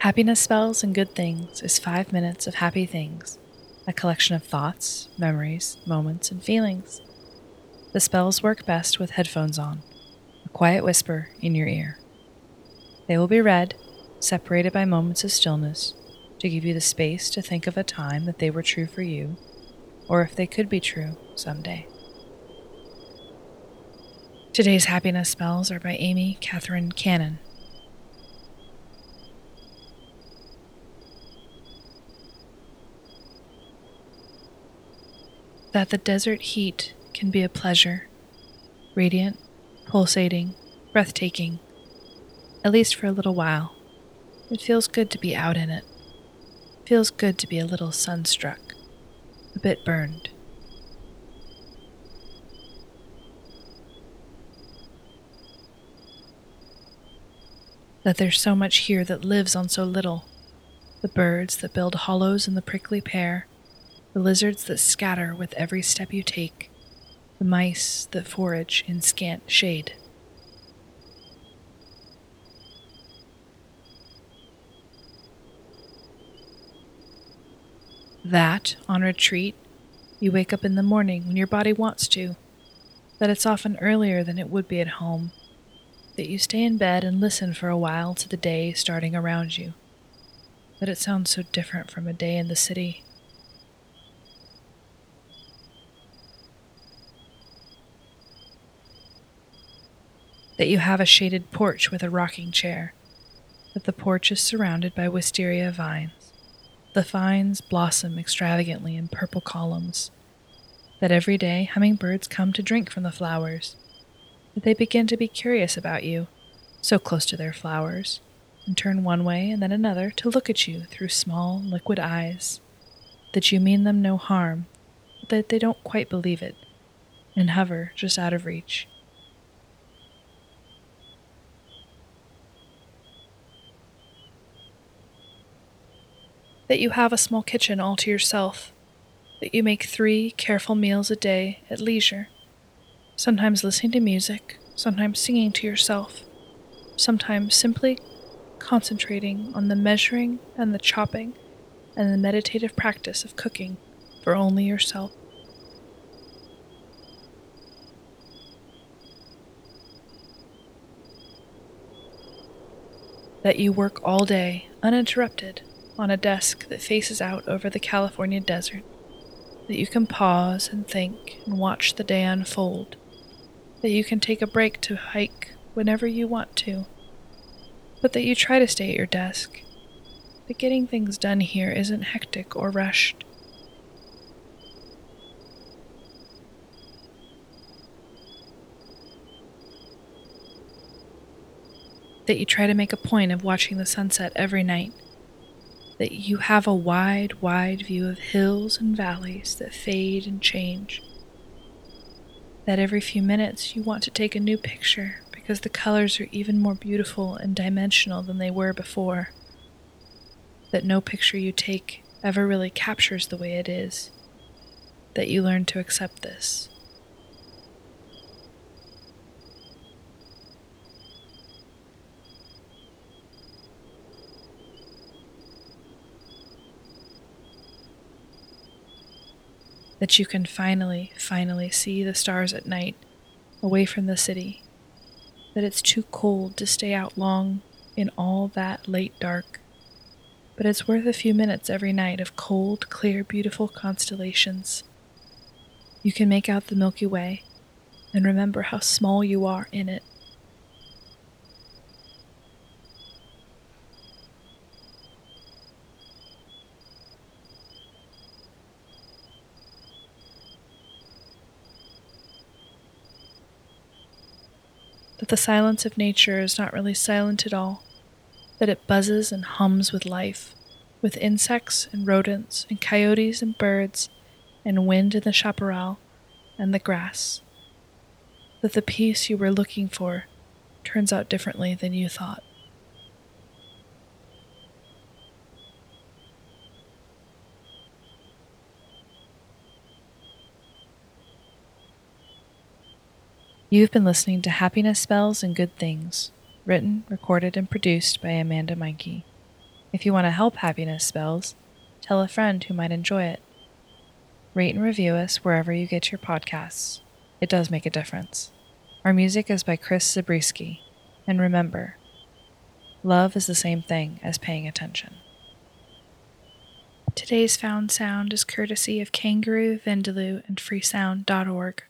Happiness Spells and Good Things is five minutes of happy things, a collection of thoughts, memories, moments, and feelings. The spells work best with headphones on, a quiet whisper in your ear. They will be read, separated by moments of stillness, to give you the space to think of a time that they were true for you, or if they could be true someday. Today's happiness spells are by Amy Katherine Cannon. That the desert heat can be a pleasure, radiant, pulsating, breathtaking, at least for a little while. It feels good to be out in it. Feels good to be a little sunstruck, a bit burned. that there's so much here that lives on so little. The birds that build hollows in the prickly pear, the lizards that scatter with every step you take, the mice that forage in scant shade. That, on retreat, you wake up in the morning when your body wants to, that it's often earlier than it would be at home that you stay in bed and listen for a while to the day starting around you. That it sounds so different from a day in the city. That you have a shaded porch with a rocking chair. That the porch is surrounded by wisteria vines. The vines blossom extravagantly in purple columns. That every day hummingbirds come to drink from the flowers that they begin to be curious about you, so close to their flowers, and turn one way and then another to look at you through small, liquid eyes, that you mean them no harm, but that they don't quite believe it, and hover just out of reach. That you have a small kitchen all to yourself, that you make three careful meals a day at leisure sometimes listening to music, sometimes singing to yourself, sometimes simply concentrating on the measuring and the chopping and the meditative practice of cooking for only yourself. That you work all day, uninterrupted, on a desk that faces out over the California desert. That you can pause and think and watch the day unfold that you can take a break to hike whenever you want to, but that you try to stay at your desk. That getting things done here isn't hectic or rushed. That you try to make a point of watching the sunset every night. That you have a wide, wide view of hills and valleys that fade and change that every few minutes you want to take a new picture because the colors are even more beautiful and dimensional than they were before. That no picture you take ever really captures the way it is. That you learn to accept this. That you can finally, finally see the stars at night away from the city, that it's too cold to stay out long in all that late dark. But it's worth a few minutes every night of cold, clear, beautiful constellations. You can make out the Milky Way and remember how small you are in it. That the silence of nature is not really silent at all, that it buzzes and hums with life, with insects and rodents and coyotes and birds and wind in the chaparral and the grass, that the peace you were looking for turns out differently than you thought. You've been listening to Happiness Spells and Good Things, written, recorded, and produced by Amanda Meyncke. If you want to help Happiness Spells, tell a friend who might enjoy it. Rate and review us wherever you get your podcasts. It does make a difference. Our music is by Chris Zabriskie. And remember, love is the same thing as paying attention. Today's found sound is courtesy of Kangaroo, Vindaloo, and freesound.org.